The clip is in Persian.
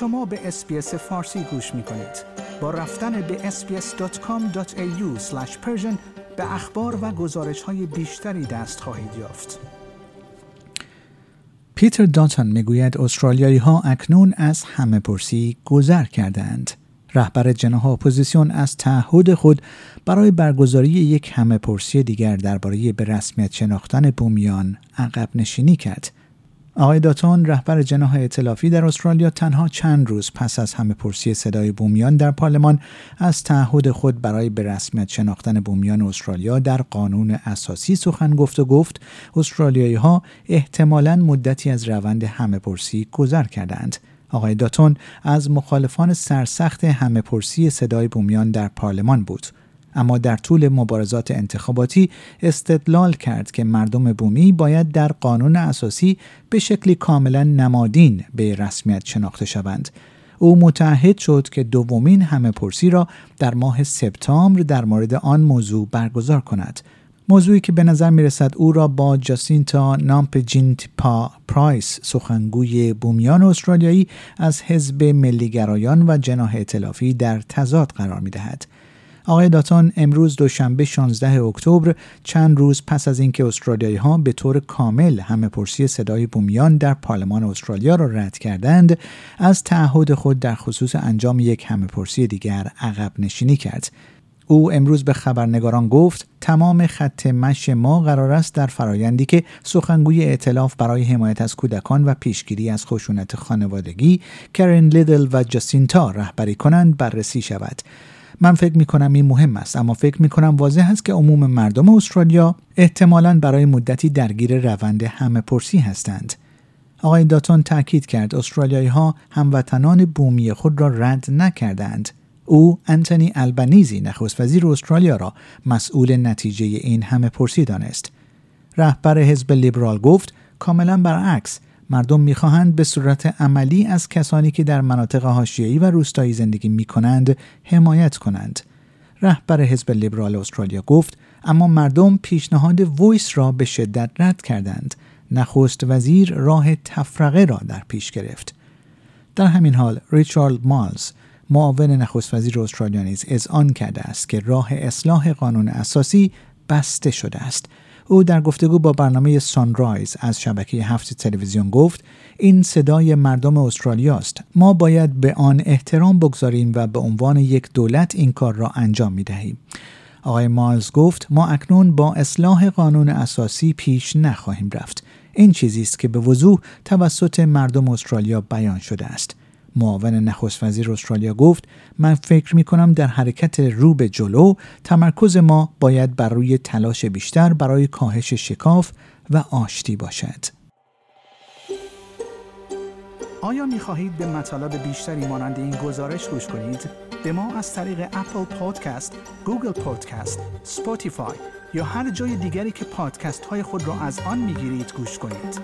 شما به SBS فارسی گوش می کنید. با رفتن به sbs.com.au به اخبار و گزارش های بیشتری دست خواهید یافت. پیتر داتون می‌گوید استرالیایی ها اکنون از همه پرسی گذر کردند. رهبر جناح اپوزیسیون از تعهد خود برای برگزاری یک همه پرسی دیگر درباره به رسمیت شناختن بومیان عقب نشینی کرد. آقای داتون رهبر جناح اطلافی در استرالیا تنها چند روز پس از همه پرسی صدای بومیان در پارلمان از تعهد خود برای به رسمیت شناختن بومیان استرالیا در قانون اساسی سخن گفت و گفت استرالیایی ها احتمالا مدتی از روند همه پرسی گذر کردند آقای داتون از مخالفان سرسخت همه پرسی صدای بومیان در پارلمان بود. اما در طول مبارزات انتخاباتی استدلال کرد که مردم بومی باید در قانون اساسی به شکلی کاملا نمادین به رسمیت شناخته شوند او متعهد شد که دومین همه پرسی را در ماه سپتامبر در مورد آن موضوع برگزار کند موضوعی که به نظر می رسد او را با جاسینتا نامپجینت پا پرایس سخنگوی بومیان استرالیایی از حزب ملیگرایان و جناح اطلافی در تضاد قرار می دهد. آقای داتون امروز دوشنبه 16 اکتبر چند روز پس از اینکه استرالیایی ها به طور کامل همه پرسی صدای بومیان در پارلمان استرالیا را رد کردند از تعهد خود در خصوص انجام یک همه پرسی دیگر عقب نشینی کرد. او امروز به خبرنگاران گفت تمام خط مش ما قرار است در فرایندی که سخنگوی ائتلاف برای حمایت از کودکان و پیشگیری از خشونت خانوادگی کرن لیدل و جاسینتا رهبری کنند بررسی شود. من فکر می کنم این مهم است اما فکر می کنم واضح است که عموم مردم استرالیا احتمالا برای مدتی درگیر روند همه پرسی هستند. آقای داتون تاکید کرد استرالیایی ها هموطنان بومی خود را رد نکردند. او انتونی البنیزی نخست وزیر استرالیا را مسئول نتیجه این همه پرسی دانست. رهبر حزب لیبرال گفت کاملا برعکس مردم می‌خواهند به صورت عملی از کسانی که در مناطق حاشیه‌ای و روستایی زندگی می‌کنند حمایت کنند. رهبر حزب لیبرال استرالیا گفت اما مردم پیشنهاد ویس را به شدت رد کردند. نخست وزیر راه تفرقه را در پیش گرفت. در همین حال ریچارد مالز معاون نخست وزیر استرالیا نیز اذعان کرده است که راه اصلاح قانون اساسی بسته شده است. او در گفتگو با برنامه سانرایز از شبکه هفت تلویزیون گفت این صدای مردم استرالیا است. ما باید به آن احترام بگذاریم و به عنوان یک دولت این کار را انجام می دهیم آقای مالز گفت ما اکنون با اصلاح قانون اساسی پیش نخواهیم رفت. این چیزی است که به وضوح توسط مردم استرالیا بیان شده است. معاون نخست وزیر استرالیا گفت من فکر می کنم در حرکت رو به جلو تمرکز ما باید بر روی تلاش بیشتر برای کاهش شکاف و آشتی باشد. آیا می خواهید به مطالب بیشتری مانند این گزارش گوش کنید؟ به ما از طریق Apple Podcasts، Google Podcasts، Spotify یا هر جای دیگری که پادکست های خود را از آن می گیرید گوش کنید.